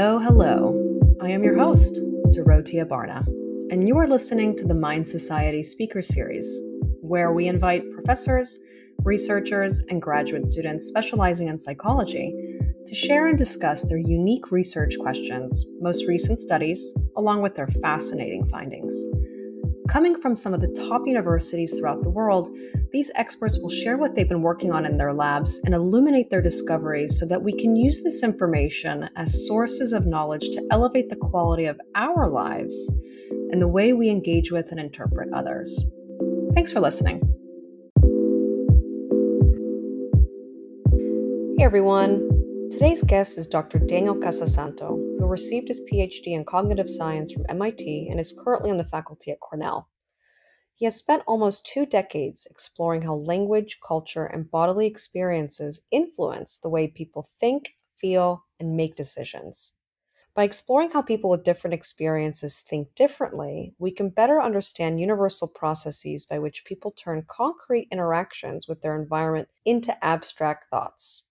Hello, hello. I am your host, Dorothea Barna, and you are listening to the Mind Society Speaker Series, where we invite professors, researchers, and graduate students specializing in psychology to share and discuss their unique research questions, most recent studies, along with their fascinating findings. Coming from some of the top universities throughout the world, these experts will share what they've been working on in their labs and illuminate their discoveries so that we can use this information as sources of knowledge to elevate the quality of our lives and the way we engage with and interpret others. Thanks for listening. Hey everyone. Today's guest is Dr. Daniel Casasanto, who received his PhD in cognitive science from MIT and is currently on the faculty at Cornell. He has spent almost two decades exploring how language, culture, and bodily experiences influence the way people think, feel, and make decisions. By exploring how people with different experiences think differently, we can better understand universal processes by which people turn concrete interactions with their environment into abstract thoughts.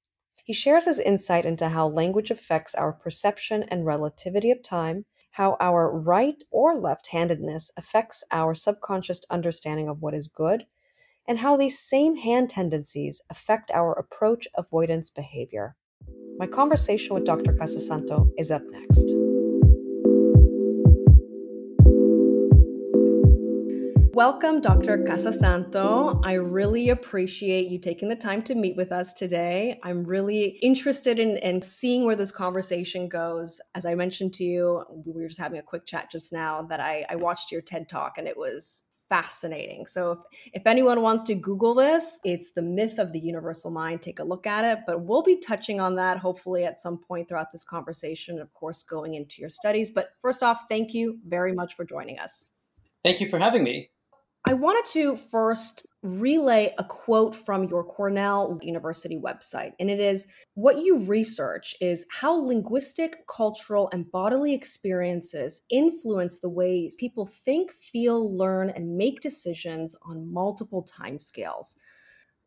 He shares his insight into how language affects our perception and relativity of time, how our right or left handedness affects our subconscious understanding of what is good, and how these same hand tendencies affect our approach avoidance behavior. My conversation with Dr. Casasanto is up next. Welcome, Dr. Casasanto. I really appreciate you taking the time to meet with us today. I'm really interested in, in seeing where this conversation goes. As I mentioned to you, we were just having a quick chat just now that I, I watched your TED talk and it was fascinating. So if, if anyone wants to Google this, it's the myth of the universal mind. Take a look at it. But we'll be touching on that hopefully at some point throughout this conversation, of course, going into your studies. But first off, thank you very much for joining us. Thank you for having me. I wanted to first relay a quote from your Cornell University website. And it is what you research is how linguistic, cultural, and bodily experiences influence the ways people think, feel, learn, and make decisions on multiple timescales.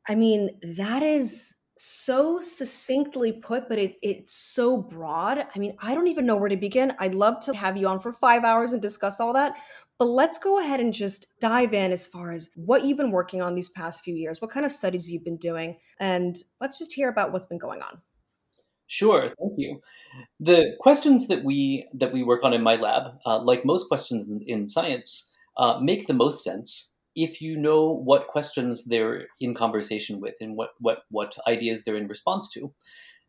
I mean, that is so succinctly put, but it, it's so broad. I mean, I don't even know where to begin. I'd love to have you on for five hours and discuss all that. But let's go ahead and just dive in as far as what you've been working on these past few years, what kind of studies you've been doing, and let's just hear about what's been going on. Sure, thank you. The questions that we that we work on in my lab, uh, like most questions in, in science, uh, make the most sense if you know what questions they're in conversation with and what what what ideas they're in response to.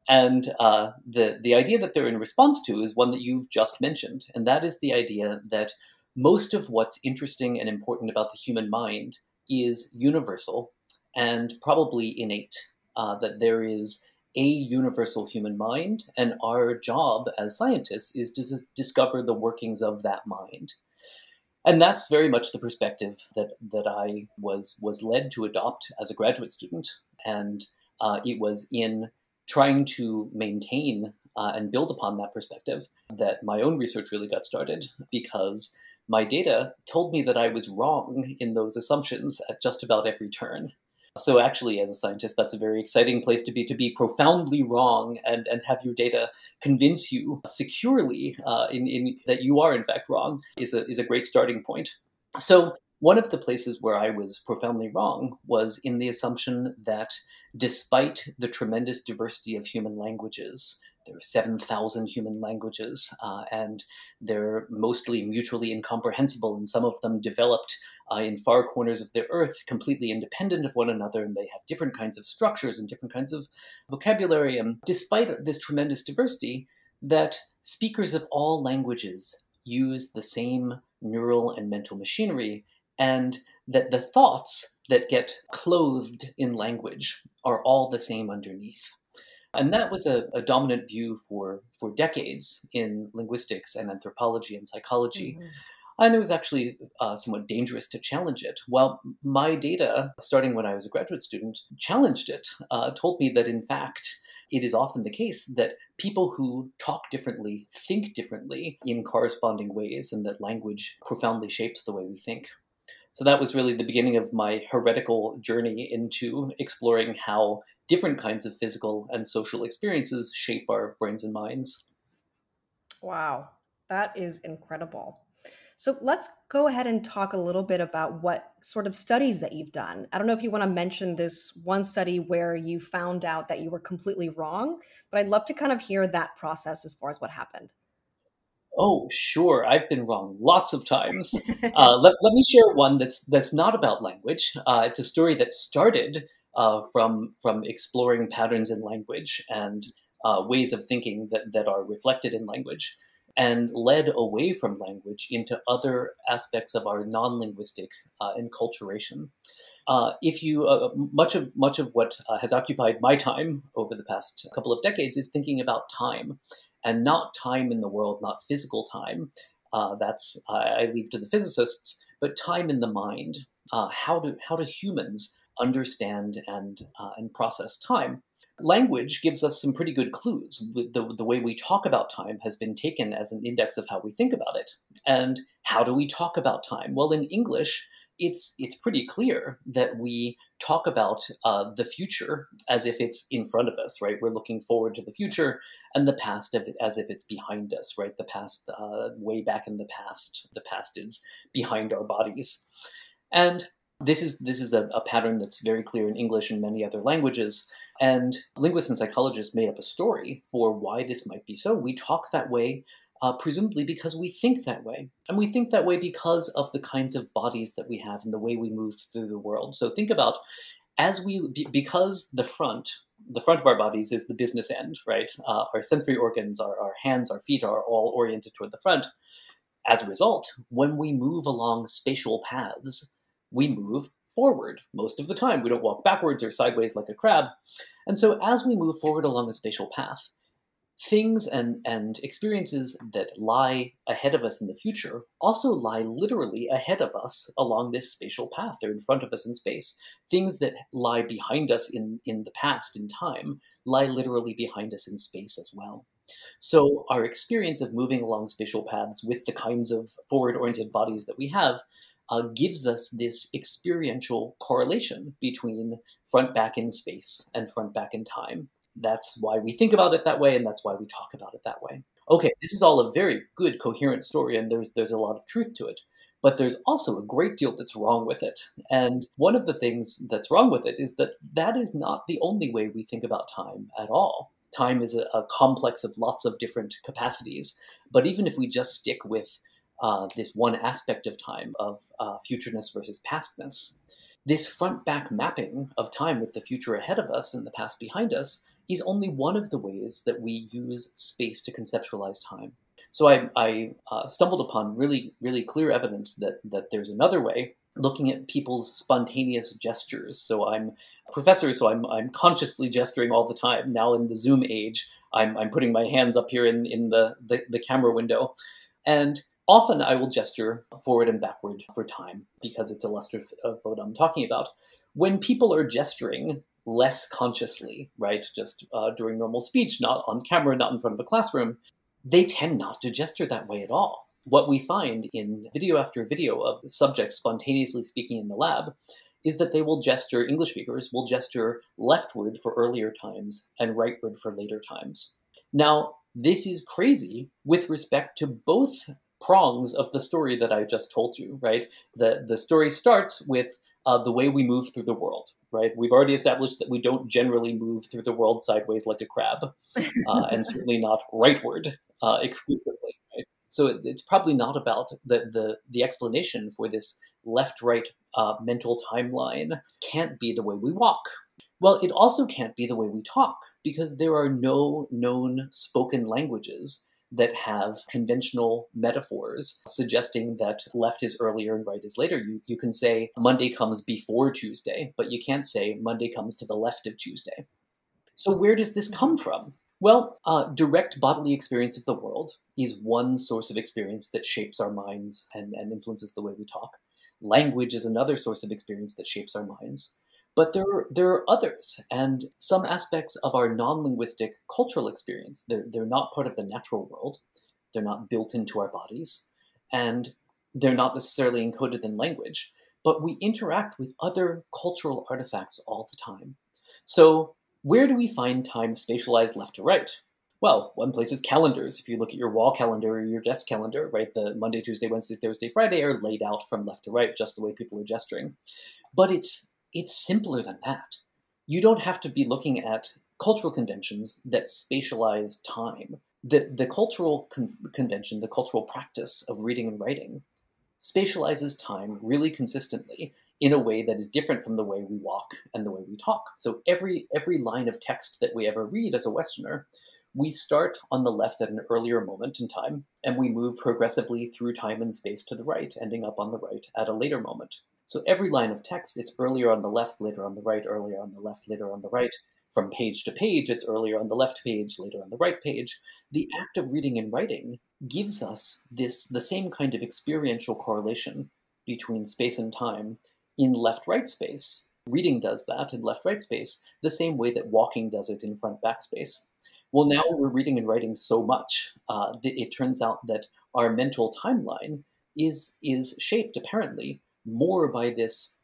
And uh, the the idea that they're in response to is one that you've just mentioned, and that is the idea that most of what's interesting and important about the human mind is universal and probably innate. Uh, that there is a universal human mind, and our job as scientists is to discover the workings of that mind. And that's very much the perspective that, that I was, was led to adopt as a graduate student. And uh, it was in trying to maintain uh, and build upon that perspective that my own research really got started because my data told me that I was wrong in those assumptions at just about every turn. So actually, as a scientist, that's a very exciting place to be, to be profoundly wrong and, and have your data convince you securely uh, in, in, that you are in fact wrong is a, is a great starting point. So one of the places where I was profoundly wrong was in the assumption that despite the tremendous diversity of human languages, there are 7,000 human languages, uh, and they're mostly mutually incomprehensible, and some of them developed uh, in far corners of the earth, completely independent of one another, and they have different kinds of structures and different kinds of vocabulary. And despite this tremendous diversity, that speakers of all languages use the same neural and mental machinery, and that the thoughts that get clothed in language are all the same underneath. And that was a, a, dominant view for, for decades in linguistics and anthropology and psychology. Mm-hmm. And it was actually uh, somewhat dangerous to challenge it. Well, my data, starting when I was a graduate student, challenged it, uh, told me that in fact, it is often the case that people who talk differently think differently in corresponding ways, and that language profoundly shapes the way we think. So that was really the beginning of my heretical journey into exploring how different kinds of physical and social experiences shape our brains and minds. Wow, that is incredible. So let's go ahead and talk a little bit about what sort of studies that you've done. I don't know if you want to mention this one study where you found out that you were completely wrong, but I'd love to kind of hear that process as far as what happened. Oh, sure. I've been wrong lots of times. uh, let, let me share one that's that's not about language. Uh, it's a story that started uh, from from exploring patterns in language and uh, ways of thinking that, that are reflected in language and led away from language into other aspects of our non-linguistic uh, enculturation. Uh, if you uh, much of much of what uh, has occupied my time over the past couple of decades is thinking about time, and not time in the world, not physical time. Uh, that's I leave to the physicists, but time in the mind. Uh, how do how do humans understand and uh, and process time? language gives us some pretty good clues. The, the way we talk about time has been taken as an index of how we think about it. And how do we talk about time? Well, in English, it's it's pretty clear that we talk about uh, the future as if it's in front of us, right? We're looking forward to the future, and the past of as if it's behind us, right? The past, uh, way back in the past, the past is behind our bodies, and this is this is a, a, pattern that's very clear in English and many other languages. And linguists and psychologists made up a story for why this might be so. We talk that way, uh, presumably because we think that way, and we think that way because of the kinds of bodies that we have and the way we move through the world. So think about as we because the front the front of our bodies is the business end, right? Uh, our sensory organs, our, our hands, our feet are all oriented toward the front. As a result, when we move along spatial paths, we move forward most of the time. We don't walk backwards or sideways like a crab. And so as we move forward along a spatial path, things and, and experiences that lie ahead of us in the future also lie literally ahead of us along this spatial path. They're in front of us in space. Things that lie behind us in, in the past, in time, lie literally behind us in space as well. So our experience of moving along spatial paths with the kinds of forward-oriented bodies that we have uh, gives us this experiential correlation between front back in space and front back in time. That's why we think about it that way, and that's why we talk about it that way. Okay, this is all a very good, coherent story, and there's there's a lot of truth to it. But there's also a great deal that's wrong with it. And one of the things that's wrong with it is that that is not the only way we think about time at all. Time is a, a complex of lots of different capacities. But even if we just stick with uh, this one aspect of time of uh, futureness versus pastness. This front back mapping of time with the future ahead of us and the past behind us is only one of the ways that we use space to conceptualize time. So I, I uh, stumbled upon really, really clear evidence that, that there's another way looking at people's spontaneous gestures. So I'm a professor, so I'm, I'm consciously gesturing all the time. Now in the Zoom age, I'm, I'm putting my hands up here in, in the, the, the camera window. And Often I will gesture forward and backward for time because it's illustrative of what I'm talking about. When people are gesturing less consciously, right, just uh, during normal speech, not on camera, not in front of a classroom, they tend not to gesture that way at all. What we find in video after video of subjects spontaneously speaking in the lab is that they will gesture, English speakers will gesture leftward for earlier times and rightward for later times. Now, this is crazy with respect to both prongs of the story that I just told you, right? The, the story starts with uh, the way we move through the world, right? We've already established that we don't generally move through the world sideways like a crab, uh, and certainly not rightward uh, exclusively. Right? So it, it's probably not about the, the, the explanation for this left-right uh, mental timeline can't be the way we walk. Well, it also can't be the way we talk because there are no known spoken languages that have conventional metaphors suggesting that left is earlier and right is later. You, you can say Monday comes before Tuesday, but you can't say Monday comes to the left of Tuesday. So, where does this come from? Well, uh, direct bodily experience of the world is one source of experience that shapes our minds and, and influences the way we talk. Language is another source of experience that shapes our minds. But there are, there are others, and some aspects of our non-linguistic cultural experience, they're, they're not part of the natural world, they're not built into our bodies, and they're not necessarily encoded in language, but we interact with other cultural artifacts all the time. So where do we find time spatialized left to right? Well, one place is calendars. If you look at your wall calendar or your desk calendar, right, the Monday, Tuesday, Wednesday, Thursday, Friday are laid out from left to right, just the way people are gesturing. But it's it's simpler than that. You don't have to be looking at cultural conventions that spatialize time. The, the cultural con- convention, the cultural practice of reading and writing, spatializes time really consistently in a way that is different from the way we walk and the way we talk. So every every line of text that we ever read as a Westerner, we start on the left at an earlier moment in time, and we move progressively through time and space to the right, ending up on the right at a later moment. So every line of text, it's earlier on the left, later on the right, earlier on the left, later on the right. From page to page, it's earlier on the left page, later on the right page. The act of reading and writing gives us this the same kind of experiential correlation between space and time in left-right space. Reading does that in left-right space the same way that walking does it in front-back space. Well, now we're reading and writing so much uh, that it turns out that our mental timeline is is shaped apparently more by this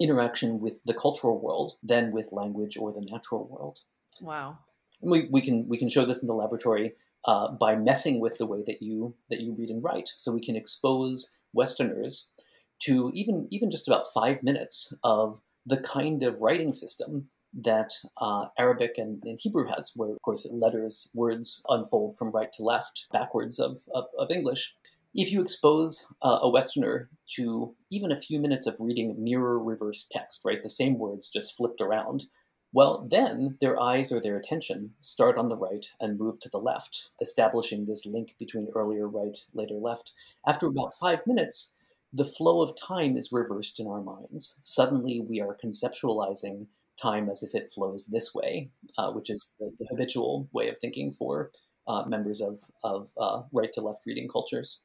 interaction with the cultural world than with language or the natural world. Wow. We, we can we can show this in the laboratory uh, by messing with the way that you that you read and write. So we can expose Westerners to even even just about five minutes of the kind of writing system that uh, Arabic and, and, Hebrew has, where of course letters, words unfold from right to left, backwards of, of, of English. If you expose uh, a Westerner to even a few minutes of reading mirror reverse text, right, the same words just flipped around, well, then their eyes or their attention start on the right and move to the left, establishing this link between earlier right, later left. After about five minutes, the flow of time is reversed in our minds. Suddenly, we are conceptualizing time as if it flows this way, uh, which is the, the, habitual way of thinking for uh, members of, of uh, right to left reading cultures.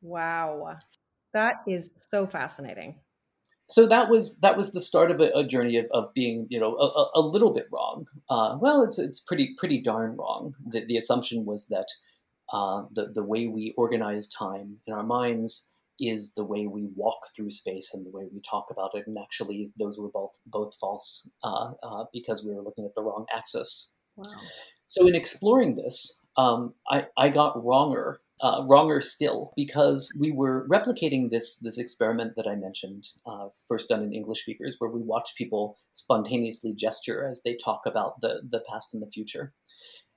Wow. That is so fascinating. So that was that was the start of a, a journey of, of being you know a, a little bit wrong. Uh, well, it's it's pretty pretty darn wrong. The, the assumption was that uh, the the way we organize time in our minds is the way we walk through space and the way we talk about it. And actually, those were both both false uh, uh, because we were looking at the wrong axis. Wow. So in exploring this, um, I, I got wronger uh, wronger still because we were replicating this this experiment that I mentioned, uh, first done in English speakers, where we watch people spontaneously gesture as they talk about the the past and the future.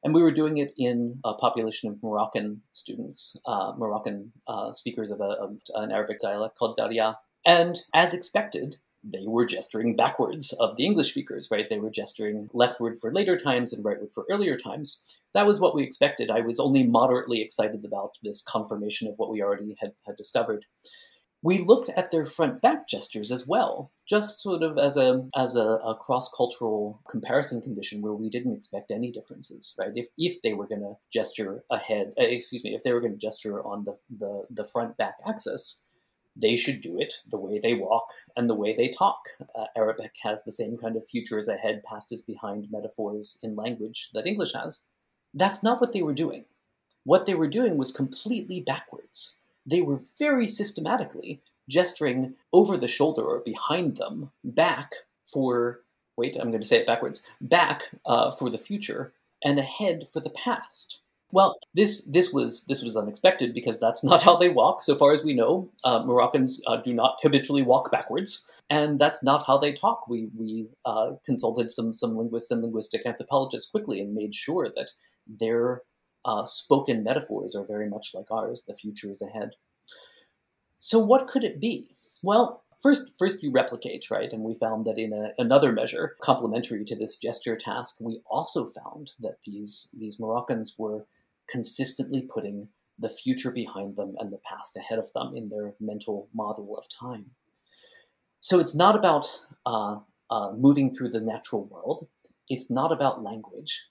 And we were doing it in a population of Moroccan students, uh, Moroccan uh, speakers of, a, of, an Arabic dialect called Darija. And as expected, they were gesturing backwards of the English speakers, right? They were gesturing leftward for later times and rightward for earlier times. That was what we expected. I was only moderately excited about this confirmation of what we already had, had discovered. We looked at their front back gestures as well, just sort of as a as a, a cross cultural comparison condition where we didn't expect any differences, right? If if they were going to gesture ahead, uh, excuse me, if they were going to gesture on the, the the front back axis, they should do it the way they walk and the way they talk. Uh, Arabic has the same kind of future is ahead, past is behind metaphors in language that English has. That's not what they were doing. What they were doing was completely backwards. They were very systematically gesturing over the shoulder or behind them, back for, wait, I'm going to say it backwards, back uh, for the future and ahead for the past. Well, this this was this was unexpected because that's not how they walk. So far as we know, uh, Moroccans uh, do not habitually walk backwards, and that's not how they talk. We we uh, consulted some some linguists and linguistic anthropologists quickly and made sure that their uh, spoken metaphors are very much like ours. The future is ahead. So what could it be? Well, first first you replicate right and we found that in a, another measure complementary to this gesture task we also found that these these moroccans were consistently putting the future behind them and the past ahead of them in their mental model of time. So it's not about uh, uh, moving through the natural world. It's not about language.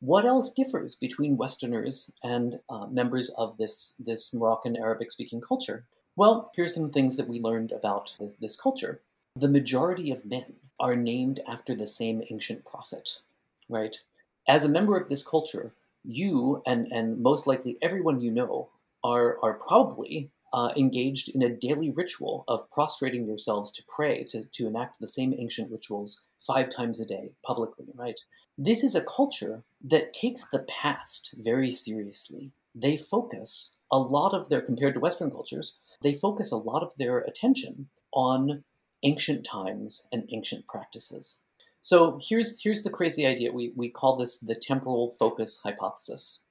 What else differs between Westerners and uh, members of this, this Moroccan Arabic speaking culture? Well, here's some things that we learned about this, this culture. The majority of men are named after the same ancient prophet, right? As a member of this culture, you and, and most likely everyone you know are, are probably uh, engaged in a daily ritual of prostrating yourselves to pray, to, to enact the same ancient rituals five times a day publicly, right? This is a culture that takes the past very seriously. They focus a lot of their, compared to Western cultures, they focus a lot of their attention on ancient times and ancient practices. So here's, here's the crazy idea. We, we call this the temporal focus hypothesis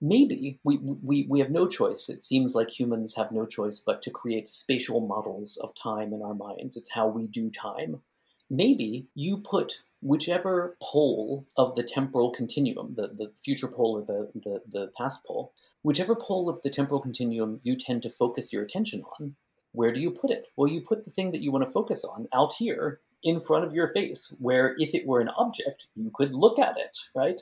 maybe we, we, we have no choice. It seems like humans have no choice but to create spatial models of time in our minds. It's how we do time. Maybe you put whichever pole of the temporal continuum, the, the future pole or the, the, the past pole, whichever pole of the temporal continuum you tend to focus your attention on, where do you put it? Well, you put the thing that you want to focus on out here in front of your face, where if it were an object, you could look at it, right?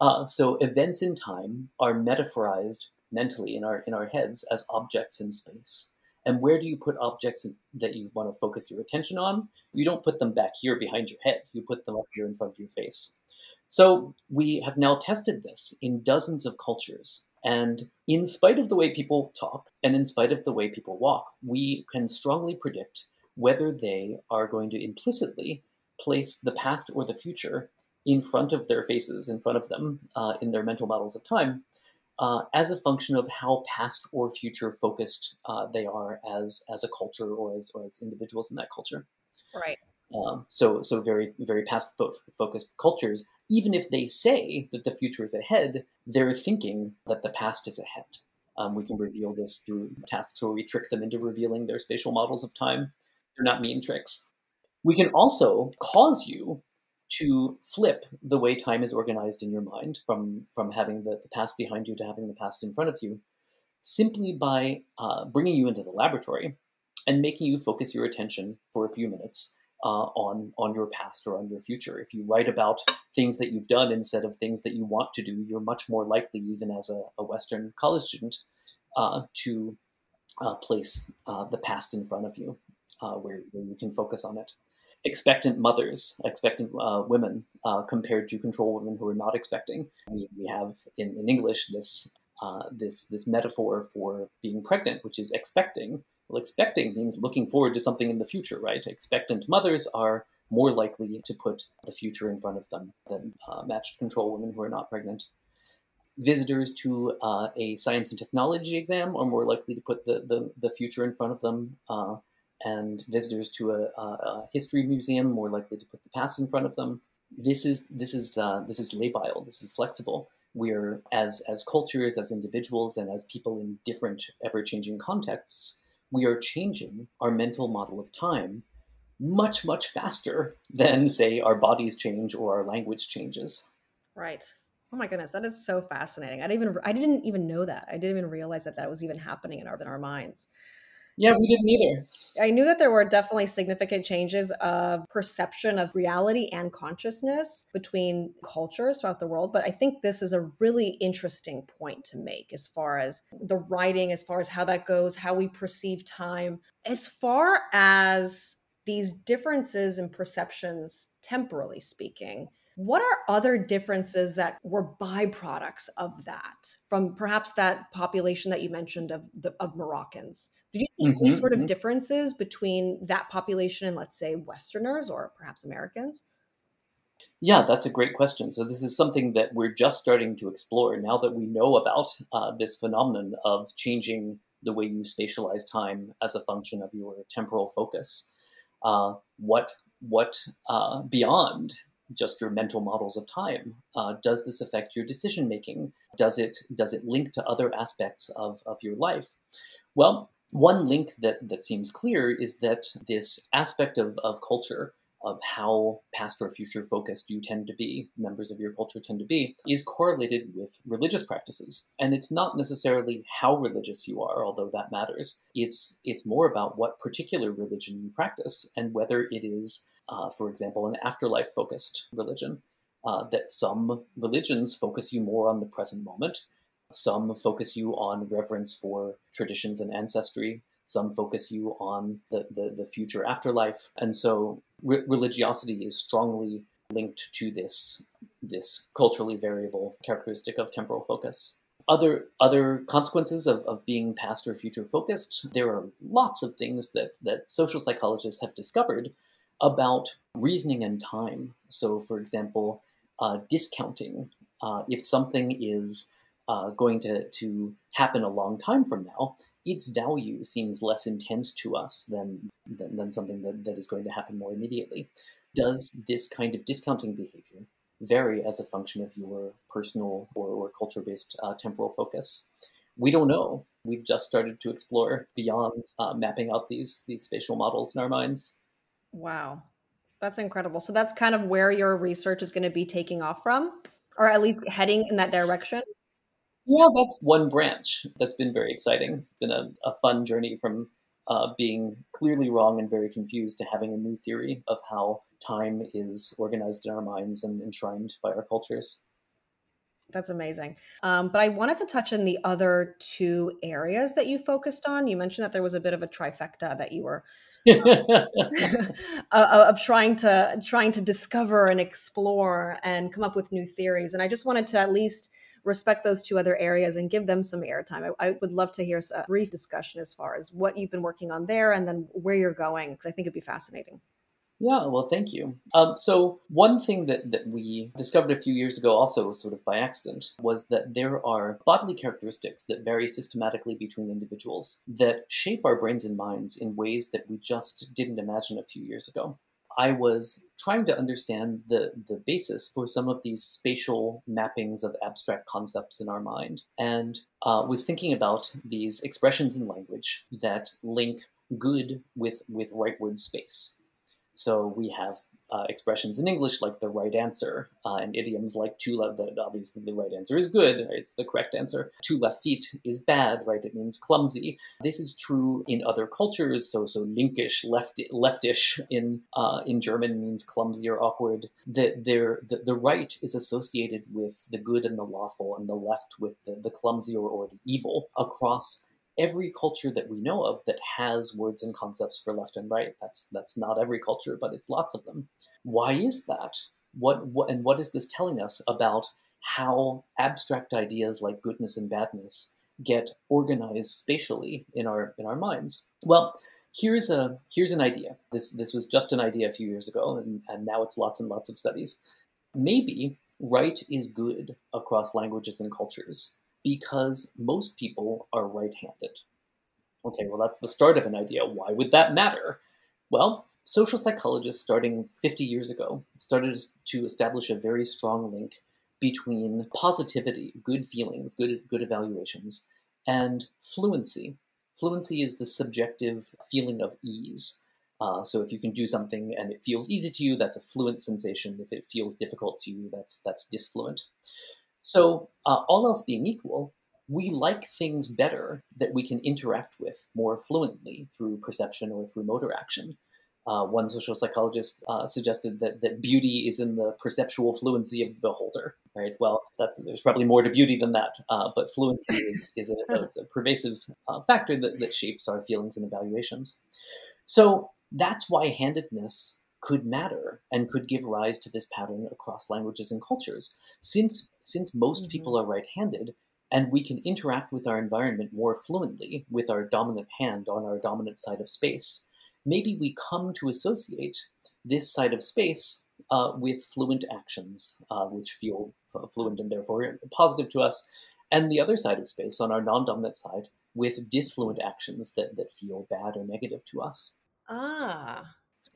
Uh, so events in time are metaphorized mentally in our in our heads as objects in space. And where do you put objects that you want to focus your attention on? You don't put them back here behind your head. You put them up here in front of your face. So we have now tested this in dozens of cultures. And in spite of the way people talk and in spite of the way people walk, we can strongly predict whether they are going to implicitly place the past or the future in front of their faces, in front of them, uh, in their mental models of time, uh, as a function of how past or future focused uh, they are as as a culture or as or as individuals in that culture. Right. Um, so so very very past fo- focused cultures, even if they say that the future is ahead, they're thinking that the past is ahead. Um, we can reveal this through tasks where we trick them into revealing their spatial models of time. They're not mean tricks. We can also cause you to flip the way time is organized in your mind from, from having the, the past behind you to having the past in front of you, simply by uh, bringing you into the laboratory and making you focus your attention for a few minutes uh, on, on your past or on your future. If you write about things that you've done instead of things that you want to do, you're much more likely, even as a, a Western college student, uh, to uh, place uh, the past in front of you, uh, where, where you can focus on it expectant mothers, expectant uh, women, uh, compared to control women who are not expecting. We, we have in, in English this uh, this this metaphor for being pregnant, which is expecting. Well, expecting means looking forward to something in the future, right? Expectant mothers are more likely to put the future in front of them than uh, matched control women who are not pregnant. Visitors to uh, a science and technology exam are more likely to put the, the, the future in front of them uh, and visitors to a, a, history museum more likely to put the past in front of them. This is this is uh, this is labile. This is flexible. We're as as cultures, as individuals, and as people in different ever changing contexts, we are changing our mental model of time much much faster than say our bodies change or our language changes. Right. Oh my goodness, that is so fascinating. I didn't even I didn't even know that. I didn't even realize that that was even happening in our in our minds. Yeah, we didn't either. I knew that there were definitely significant changes of perception of reality and consciousness between cultures throughout the world. But I think this is a really interesting point to make as far as the writing, as far as how that goes, how we perceive time, as far as these differences in perceptions, temporally speaking. What are other differences that were byproducts of that from perhaps that population that you mentioned of the, of Moroccans? Did you see mm-hmm, any sort of mm-hmm. differences between that population and, let's say, Westerners or perhaps Americans? Yeah, that's a great question. So, this is something that we're just starting to explore now that we know about uh, this phenomenon of changing the way you spatialize time as a function of your temporal focus. Uh, what what uh, beyond just your mental models of time uh, does this affect your decision making? Does it does it link to other aspects of, of your life? Well, one link that, that seems clear is that this aspect of, of culture, of how past or future focused you tend to be, members of your culture tend to be, is correlated with religious practices. And it's not necessarily how religious you are, although that matters. It's it's more about what particular religion you practice and whether it is, uh, for example, an afterlife focused religion. Uh, that some religions focus you more on the present moment, some focus you on reverence for traditions and ancestry. Some focus you on the, the, the future afterlife. And so re- religiosity is strongly linked to this, this culturally variable characteristic of temporal focus. Other other consequences of, of being past or future focused, there are lots of things that, that social psychologists have discovered about reasoning and time. So, for example, uh, discounting. Uh, if something is uh, going to, to happen a long time from now, its value seems less intense to us than, than, than something that, that is going to happen more immediately. Does this kind of discounting behavior vary as a function of your personal or, or culture based uh, temporal focus? We don't know. We've just started to explore beyond uh, mapping out these, these spatial models in our minds. Wow. That's incredible. So that's kind of where your research is going to be taking off from, or at least heading in that direction? Yeah, that's one branch that's been very exciting. It's been a, a fun journey from uh, being clearly wrong and very confused to having a new theory of how time is organized in our minds and enshrined by our cultures. That's amazing. Um, but I wanted to touch on the other two areas that you focused on. You mentioned that there was a bit of a trifecta that you were uh, of trying to trying to discover and explore and come up with new theories. And I just wanted to at least respect those two other areas and give them some airtime. I, I would love to hear a brief discussion as far as what you've been working on there and then where you're going, because I think it'd be fascinating. Yeah, well, thank you. Um, so, one thing that, that we discovered a few years ago, also sort of by accident, was that there are bodily characteristics that vary systematically between individuals that shape our brains and minds in ways that we just didn't imagine a few years ago. I was trying to understand the, the basis for some of these spatial mappings of abstract concepts in our mind, and uh, was thinking about these expressions in language that link good with, with rightward space. So we have uh, expressions in English like the right answer, uh, and idioms like two left. Obviously, the right answer is good; right? it's the correct answer. Two left feet is bad, right? It means clumsy. This is true in other cultures. So, so linkisch, left, leftish in uh, in German means clumsy or awkward. The, the the right is associated with the good and the lawful, and the left with the, the clumsy or, or the evil across every culture that we know of that has words and concepts for left and right. That's that's not every culture, but it's lots of them. Why is that? What, what and what is this telling us about how abstract ideas like goodness and badness get organized spatially in our in our minds? Well, here's a here's an idea. This this was just an idea a few years ago, and, and now it's lots and lots of studies. Maybe right is good across languages and cultures because most people are right handed. Okay, well, that's the start of an idea. Why would that matter? Well, social psychologists starting 50 years ago started to establish a very strong link between positivity, good feelings, good, good evaluations, and fluency. Fluency is the subjective feeling of ease. Uh, so if you can do something and it feels easy to you, that's a fluent sensation. If it feels difficult to you, that's that's disfluent. So, uh, all else being equal, we like things better that we can interact with more fluently through perception or through motor action. Uh, one social psychologist uh, suggested that, that beauty is in the perceptual fluency of the beholder. Right. Well, that's, there's probably more to beauty than that, uh, but fluency is, is a, a pervasive uh, factor that, that shapes our feelings and evaluations. So that's why handedness could matter and could give rise to this pattern across languages and cultures. Since, since most mm-hmm. people are right handed, and we can interact with our environment more fluently with our dominant hand on our dominant side of space, maybe we come to associate this side of space uh, with fluent actions, uh, which feel fluent and therefore positive to us, and the other side of space on our non dominant side with disfluent actions that, that feel bad or negative to us. Ah,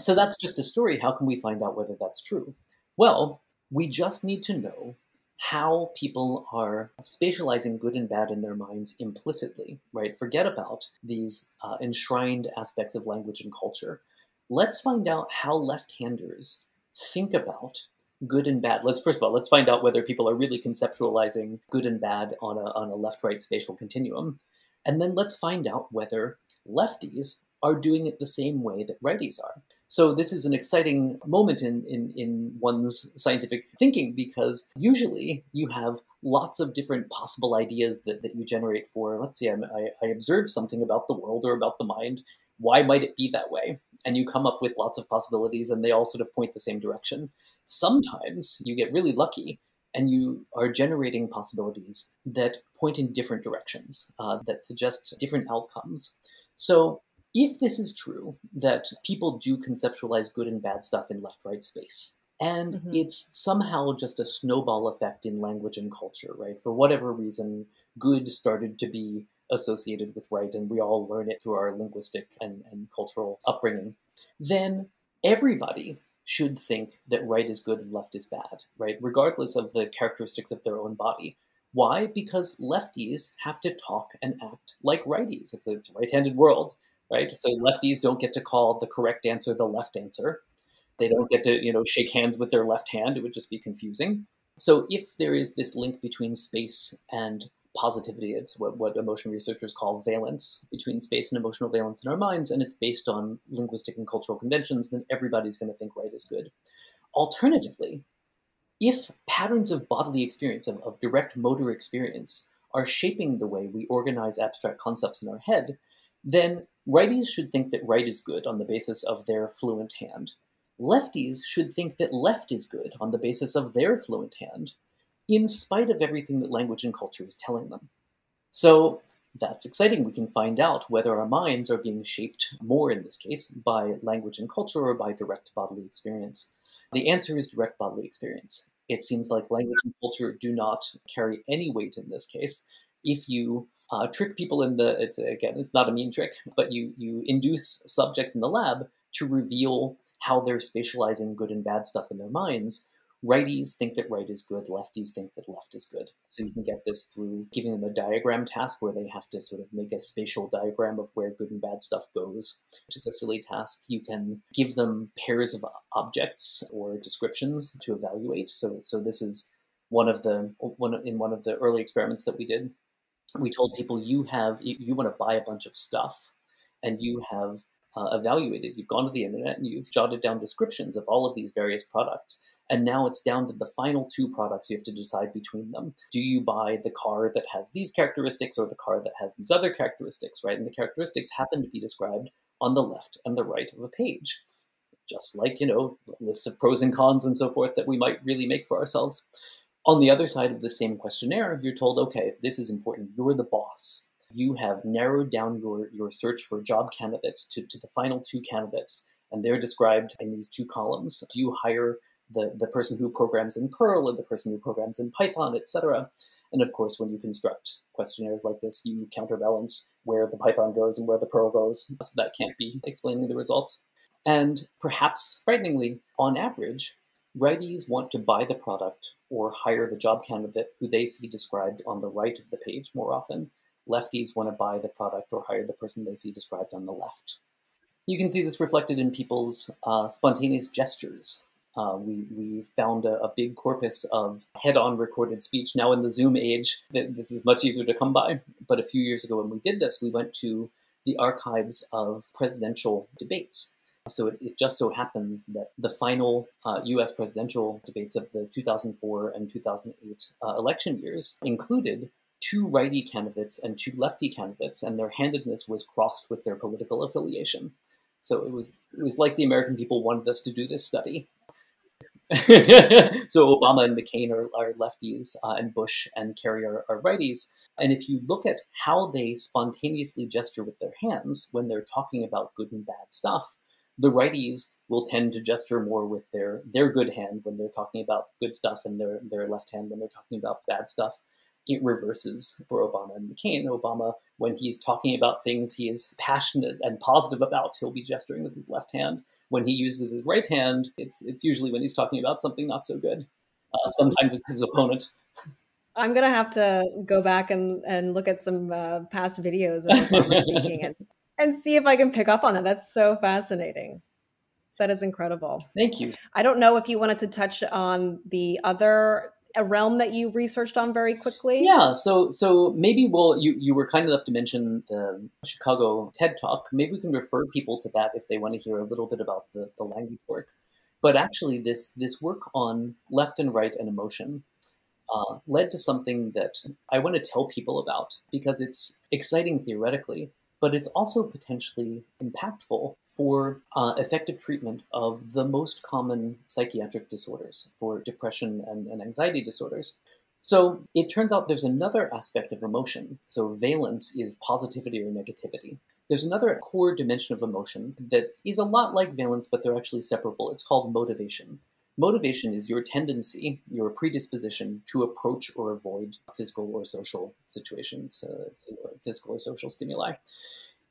so that's just a story. How can we find out whether that's true? Well, we just need to know how people are spatializing good and bad in their minds implicitly, right? Forget about these uh, enshrined aspects of language and culture. Let's find out how left-handers think about good and bad. Let's first of all, let's find out whether people are really conceptualizing good and bad on a, on a left-right spatial continuum. And then let's find out whether lefties are doing it the same way that righties are. So this is an exciting moment in, in, in one's scientific thinking because usually you have lots of different possible ideas that, that you generate for, let's say I, I observe something about the world or about the mind. Why might it be that way? And you come up with lots of possibilities and they all sort of point the same direction. Sometimes you get really lucky and you are generating possibilities that point in different directions, uh, that suggest different outcomes. So, if this is true, that people do conceptualize good and bad stuff in left right space, and mm-hmm. it's somehow just a snowball effect in language and culture, right? For whatever reason, good started to be associated with right, and we all learn it through our linguistic and, and cultural upbringing. Then everybody should think that right is good and left is bad, right? Regardless of the characteristics of their own body. Why? Because lefties have to talk and act like righties. It's a, it's a right handed world, right? So lefties don't get to call the correct answer the left answer. They don't get to, you know, shake hands with their left hand. It would just be confusing. So if there is this link between space and positivity, it's what, what emotion researchers call valence between space and emotional valence in our minds, and it's based on linguistic and cultural conventions, then everybody's going to think right is good. Alternatively, if patterns of bodily experience, of, of direct motor experience, are shaping the way we organize abstract concepts in our head, then righties should think that right is good on the basis of their fluent hand, lefties should think that left is good on the basis of their fluent hand, in spite of everything that language and culture is telling them. So that's exciting. We can find out whether our minds are being shaped more in this case by language and culture or by direct bodily experience. The answer is direct bodily experience. It seems like language and culture do not carry any weight in this case. If you uh, trick people in the, it's again, it's not a mean trick, but you you induce subjects in the lab to reveal how they're spatializing good and bad stuff in their minds. Righties think that right is good, lefties think that left is good. So you can get this through giving them a diagram task where they have to sort of make a spatial diagram of where good and bad stuff goes, which is a silly task. You can give them pairs of objects or descriptions to evaluate. So, so this is one of the one in one of the early experiments that we did. We told people you have you, you want to buy a bunch of stuff, and you have uh, evaluated. You've gone to the internet and you've jotted down descriptions of all of these various products. And now it's down to the final two products you have to decide between them. Do you buy the car that has these characteristics or the car that has these other characteristics, right? And the characteristics happen to be described on the left and the right of a page. Just like, you know, lists of pros and cons and so forth that we might really make for ourselves. On the other side of the same questionnaire, you're told, okay, this is important. You're the boss you have narrowed down your, your search for job candidates to, to the final two candidates, and they're described in these two columns. Do you hire the, the person who programs in Perl and the person who programs in Python, etc.? And of course, when you construct questionnaires like this, you counterbalance where the Python goes and where the Perl goes. So that can't be explaining the results. And perhaps frighteningly, on average, righties want to buy the product or hire the job candidate who they see described on the right of the page more often lefties want to buy the product or hire the person they see described on the left. You can see this reflected in people's uh, spontaneous gestures. Uh, we, we found a, a, big corpus of head-on recorded speech. Now in the Zoom age, this is much easier to come by. But a few years ago when we did this, we went to the archives of presidential debates. So it, it just so happens that the final uh, US presidential debates of the 2004 and 2008 uh, election years included two righty candidates and two lefty candidates, and their handedness was crossed with their political affiliation. So it was it was like the American people wanted us to do this study. so Obama and McCain are, are lefties, uh, and Bush and Kerry are, are righties. And if you look at how they spontaneously gesture with their hands when they're talking about good and bad stuff, the righties will tend to gesture more with their their good hand when they're talking about good stuff, and their their left hand when they're talking about bad stuff it reverses for Obama and McCain. Obama, when he's talking about things he is passionate and positive about, he'll be gesturing with his left hand. When he uses his right hand, it's it's usually when he's talking about something not so good. Uh, sometimes it's his opponent. I'm gonna have to go back and, and look at some uh, past videos of Obama speaking and, and see if I can pick up on that. That's so fascinating. That is incredible. Thank you. I don't know if you wanted to touch on the other a realm that you researched on very quickly? Yeah, so so maybe we'll you you were kind enough to mention the Chicago TED Talk. Maybe we can refer people to that if they want to hear a little bit about the, the language work. But actually, this this work on left and right and emotion uh, led to something that I want to tell people about because it's exciting theoretically, but it's also potentially impactful for uh, effective treatment of the most common psychiatric disorders, for depression and, and anxiety disorders. So it turns out there's another aspect of emotion. So valence is positivity or negativity. There's another core dimension of emotion that is a lot like valence, but they're actually separable. It's called motivation. Motivation is your tendency, your predisposition to approach or avoid physical or social situations, uh, physical or social stimuli.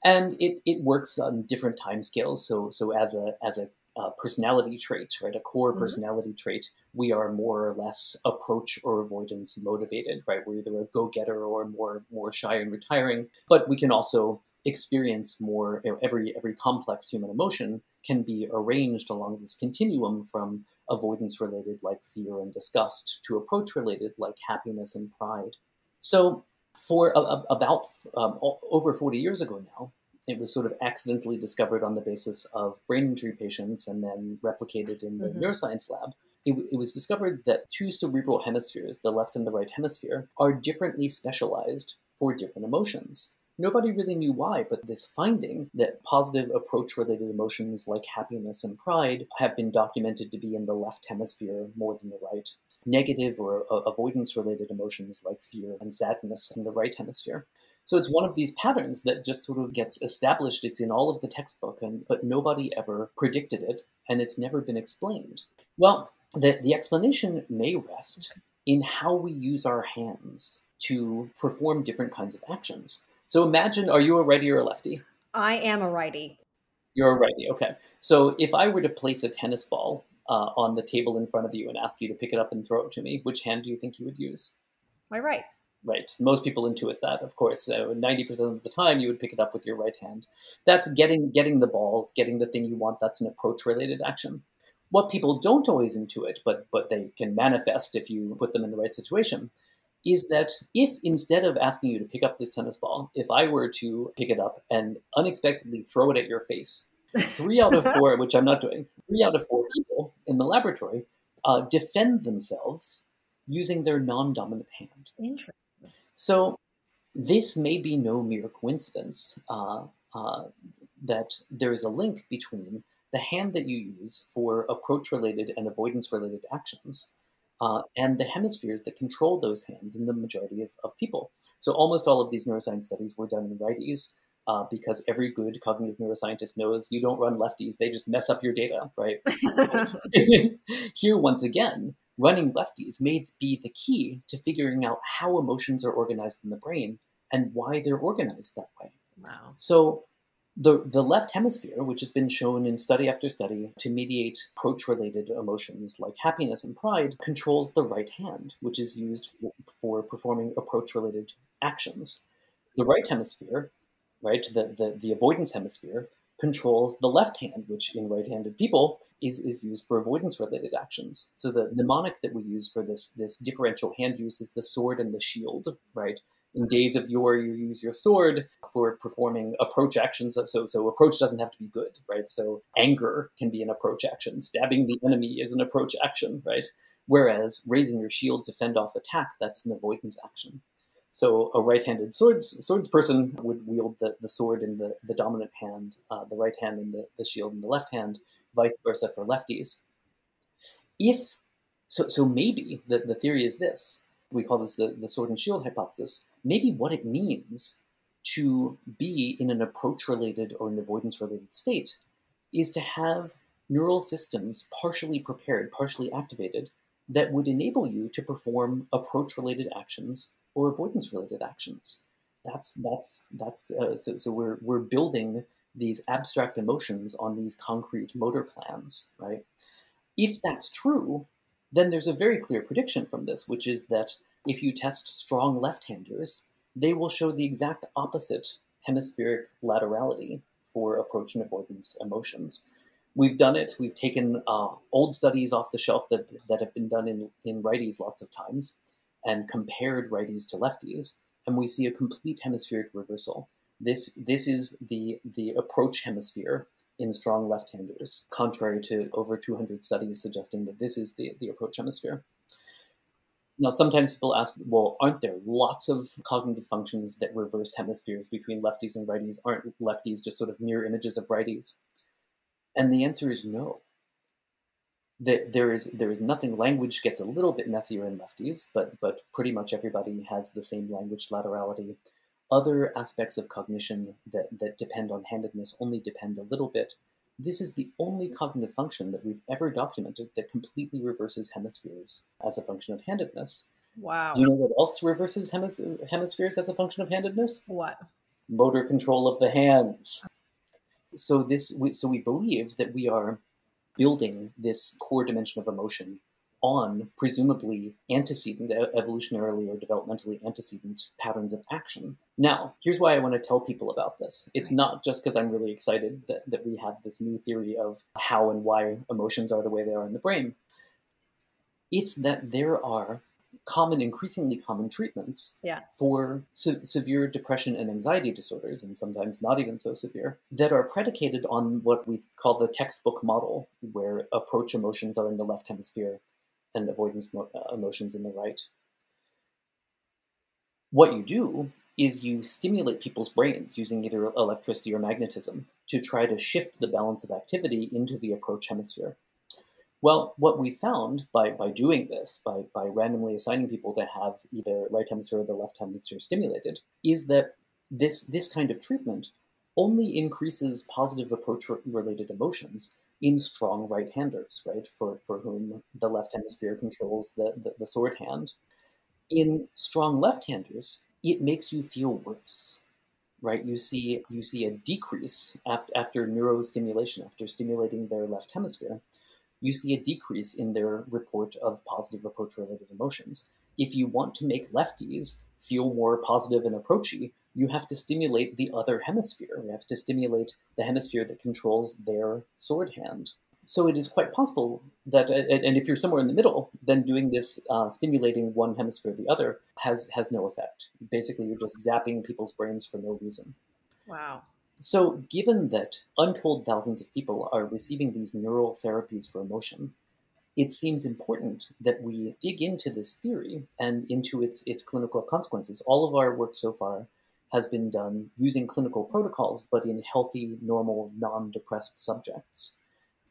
And it, it works on different time scales. So, so as a, as a uh, personality trait, right? A core mm-hmm. personality trait. We are more or less approach or avoidance motivated, right? We're either a go-getter or more more shy and retiring. But we can also experience more. You know, every every complex human emotion can be arranged along this continuum from avoidance related, like fear and disgust, to approach related, like happiness and pride. So, for about um, over 40 years ago now, it was sort of accidentally discovered on the basis of brain injury patients and then replicated in the mm-hmm. neuroscience lab. It, it, was discovered that two cerebral hemispheres, the left and the right hemisphere, are differently specialized for different emotions. Nobody really knew why, but this finding that positive approach related emotions like happiness and pride have been documented to be in the left hemisphere more than the right. Negative or uh, avoidance related emotions like fear and sadness in the right hemisphere. So it's one of these patterns that just sort of gets established. It's in all of the textbook, and but nobody ever predicted it, and it's never been explained. Well, the, the explanation may rest in how we use our hands to perform different kinds of actions. So imagine, are you a righty or a lefty? I am a righty. You're a righty, okay. So if I were to place a tennis ball uh, on the table in front of you and ask you to pick it up and throw it to me, which hand do you think you would use? My right. Right. Most people intuit that, of course. Ninety percent of the time, you would pick it up with your right hand. That's getting getting the ball, getting the thing you want. That's an approach-related action. What people don't always intuit, but but they can manifest if you put them in the right situation, is that if instead of asking you to pick up this tennis ball, if I were to pick it up and unexpectedly throw it at your face, three out of four, which I'm not doing, three out of four people in the laboratory uh, defend themselves using their non-dominant hand. Interesting. So this may be no mere coincidence uh, uh, that there is a link between the hand that you use for approach-related and avoidance-related actions uh, and the hemispheres that control those hands in the majority of, of people. So almost all of these neuroscience studies were done in righties uh, because every good cognitive neuroscientist knows you don't run lefties, they just mess up your data, right? Here, once again, running lefties may be the key to figuring out how emotions are organized in the brain and why they're organized that way. Wow. So the, the left hemisphere, which has been shown in study after study to mediate approach related emotions like happiness and pride, controls the right hand, which is used for, for performing approach related actions. The right hemisphere, right, the, the, the avoidance hemisphere, controls the left hand, which in right-handed people is, is used for avoidance-related actions. So the mnemonic that we use for this, this differential hand use is the sword and the shield, right? In days of yore, you use your sword for performing approach actions. So, so approach doesn't have to be good, right? So anger can be an approach action. Stabbing the enemy is an approach action, right? Whereas raising your shield to fend off attack, that's an avoidance action. So a right-handed swords swords person would wield the, the sword in the, the dominant hand, uh, the right hand in the, the shield in the left hand, vice versa for lefties. If so, so maybe the, the theory is this. We call this the, the sword and shield hypothesis. Maybe what it means to be in an approach-related or an avoidance-related state is to have neural systems partially prepared, partially activated, that would enable you to perform approach-related actions or avoidance related actions. That's that's that's uh, so, so we're we're building these abstract emotions on these concrete motor plans, right? If that's true, then there's a very clear prediction from this, which is that if you test strong left-handers, they will show the exact opposite hemispheric laterality for approach and avoidance emotions. We've done it. We've taken uh, old studies off the shelf that, that have been done in, in righties lots of times and compared righties to lefties, and we see a complete hemispheric reversal. This, this is the, the approach hemisphere in strong left-handers, contrary to over 200 studies suggesting that this is the, the approach hemisphere. Now, sometimes people ask, well, aren't there lots of cognitive functions that reverse hemispheres between lefties and righties? Aren't lefties just sort of mirror images of righties? And the answer is no. That there is there is nothing. Language gets a little bit messier in lefties, but but pretty much everybody has the same language laterality. Other aspects of cognition that, that depend on handedness only depend a little bit. This is the only cognitive function that we've ever documented that completely reverses hemispheres as a function of handedness. Wow. Do you know what else reverses hemis- hemispheres as a function of handedness? What? Motor control of the hands. So this, we, so we believe that we are building this core dimension of emotion on presumably antecedent, evolutionarily or developmentally antecedent patterns of action. Now, here's why I want to tell people about this. It's not just because I'm really excited that, that we have this new theory of how and why emotions are the way they are in the brain. It's that there are common, increasingly common treatments yeah. for se- severe depression and anxiety disorders, and sometimes not even so severe, that are predicated on what we call the textbook model, where approach emotions are in the left hemisphere and avoidance uh, emotions in the right. What you do is you stimulate people's brains using either electricity or magnetism to try to shift the balance of activity into the approach hemisphere. Well, what we found by, by doing this, by, by randomly assigning people to have either right hemisphere or the left hemisphere stimulated, is that this, this kind of treatment only increases positive approach related emotions in strong right-handers, right, for, for whom the left hemisphere controls the, the, the sword hand. In strong left-handers, it makes you feel worse, right? You see you see a decrease after, after neurostimulation, after stimulating their left hemisphere. You see a decrease in their report of positive approach-related emotions. If you want to make lefties feel more positive and approachy, you have to stimulate the other hemisphere. You have to stimulate the hemisphere that controls their sword hand. So it is quite possible that, and if you're somewhere in the middle, then doing this, uh, stimulating one hemisphere or the other, has has no effect. Basically, you're just zapping people's brains for no reason. Wow. So, given that untold thousands of people are receiving these neural therapies for emotion, it seems important that we dig into this theory and into its its clinical consequences. All of our work so far has been done using clinical protocols, but in healthy, normal, non depressed subjects.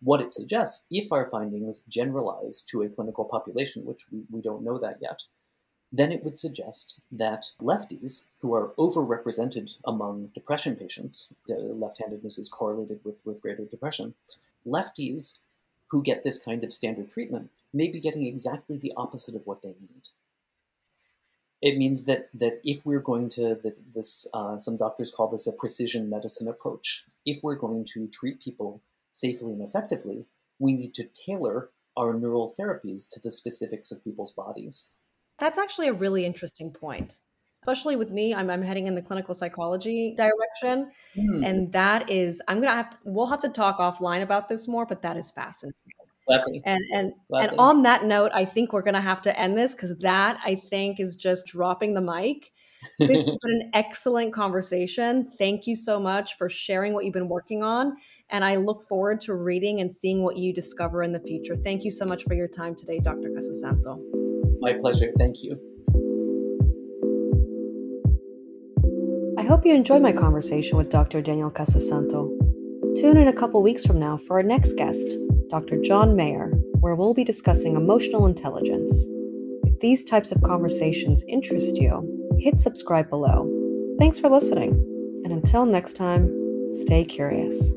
What it suggests, if our findings generalize to a clinical population, which we, we don't know that yet, then it would suggest that lefties, who are overrepresented among depression patients, left handedness is correlated with, with greater depression, lefties who get this kind of standard treatment may be getting exactly the opposite of what they need it means that that if we're going to this, uh, some doctors call this a precision medicine approach. If we're going to treat people safely and effectively, we need to tailor our neural therapies to the specifics of people's bodies. That's actually a really interesting point. Especially with me, I'm, I'm heading in the clinical psychology direction. Mm. And that is, I'm going to have to, we'll have to talk offline about this more, but that is fascinating. And and and on that note, I think we're going to have to end this because that I think is just dropping the mic. This has been an excellent conversation. Thank you so much for sharing what you've been working on, and I look forward to reading and seeing what you discover in the future. Thank you so much for your time today, Dr. Casasanto. My pleasure. Thank you. I hope you enjoyed my conversation with Dr. Daniel Casasanto. Tune in a couple weeks from now for our next guest, Dr. John Mayer, where we'll be discussing emotional intelligence. If these types of conversations interest you, hit subscribe below. Thanks for listening, and until next time, stay curious.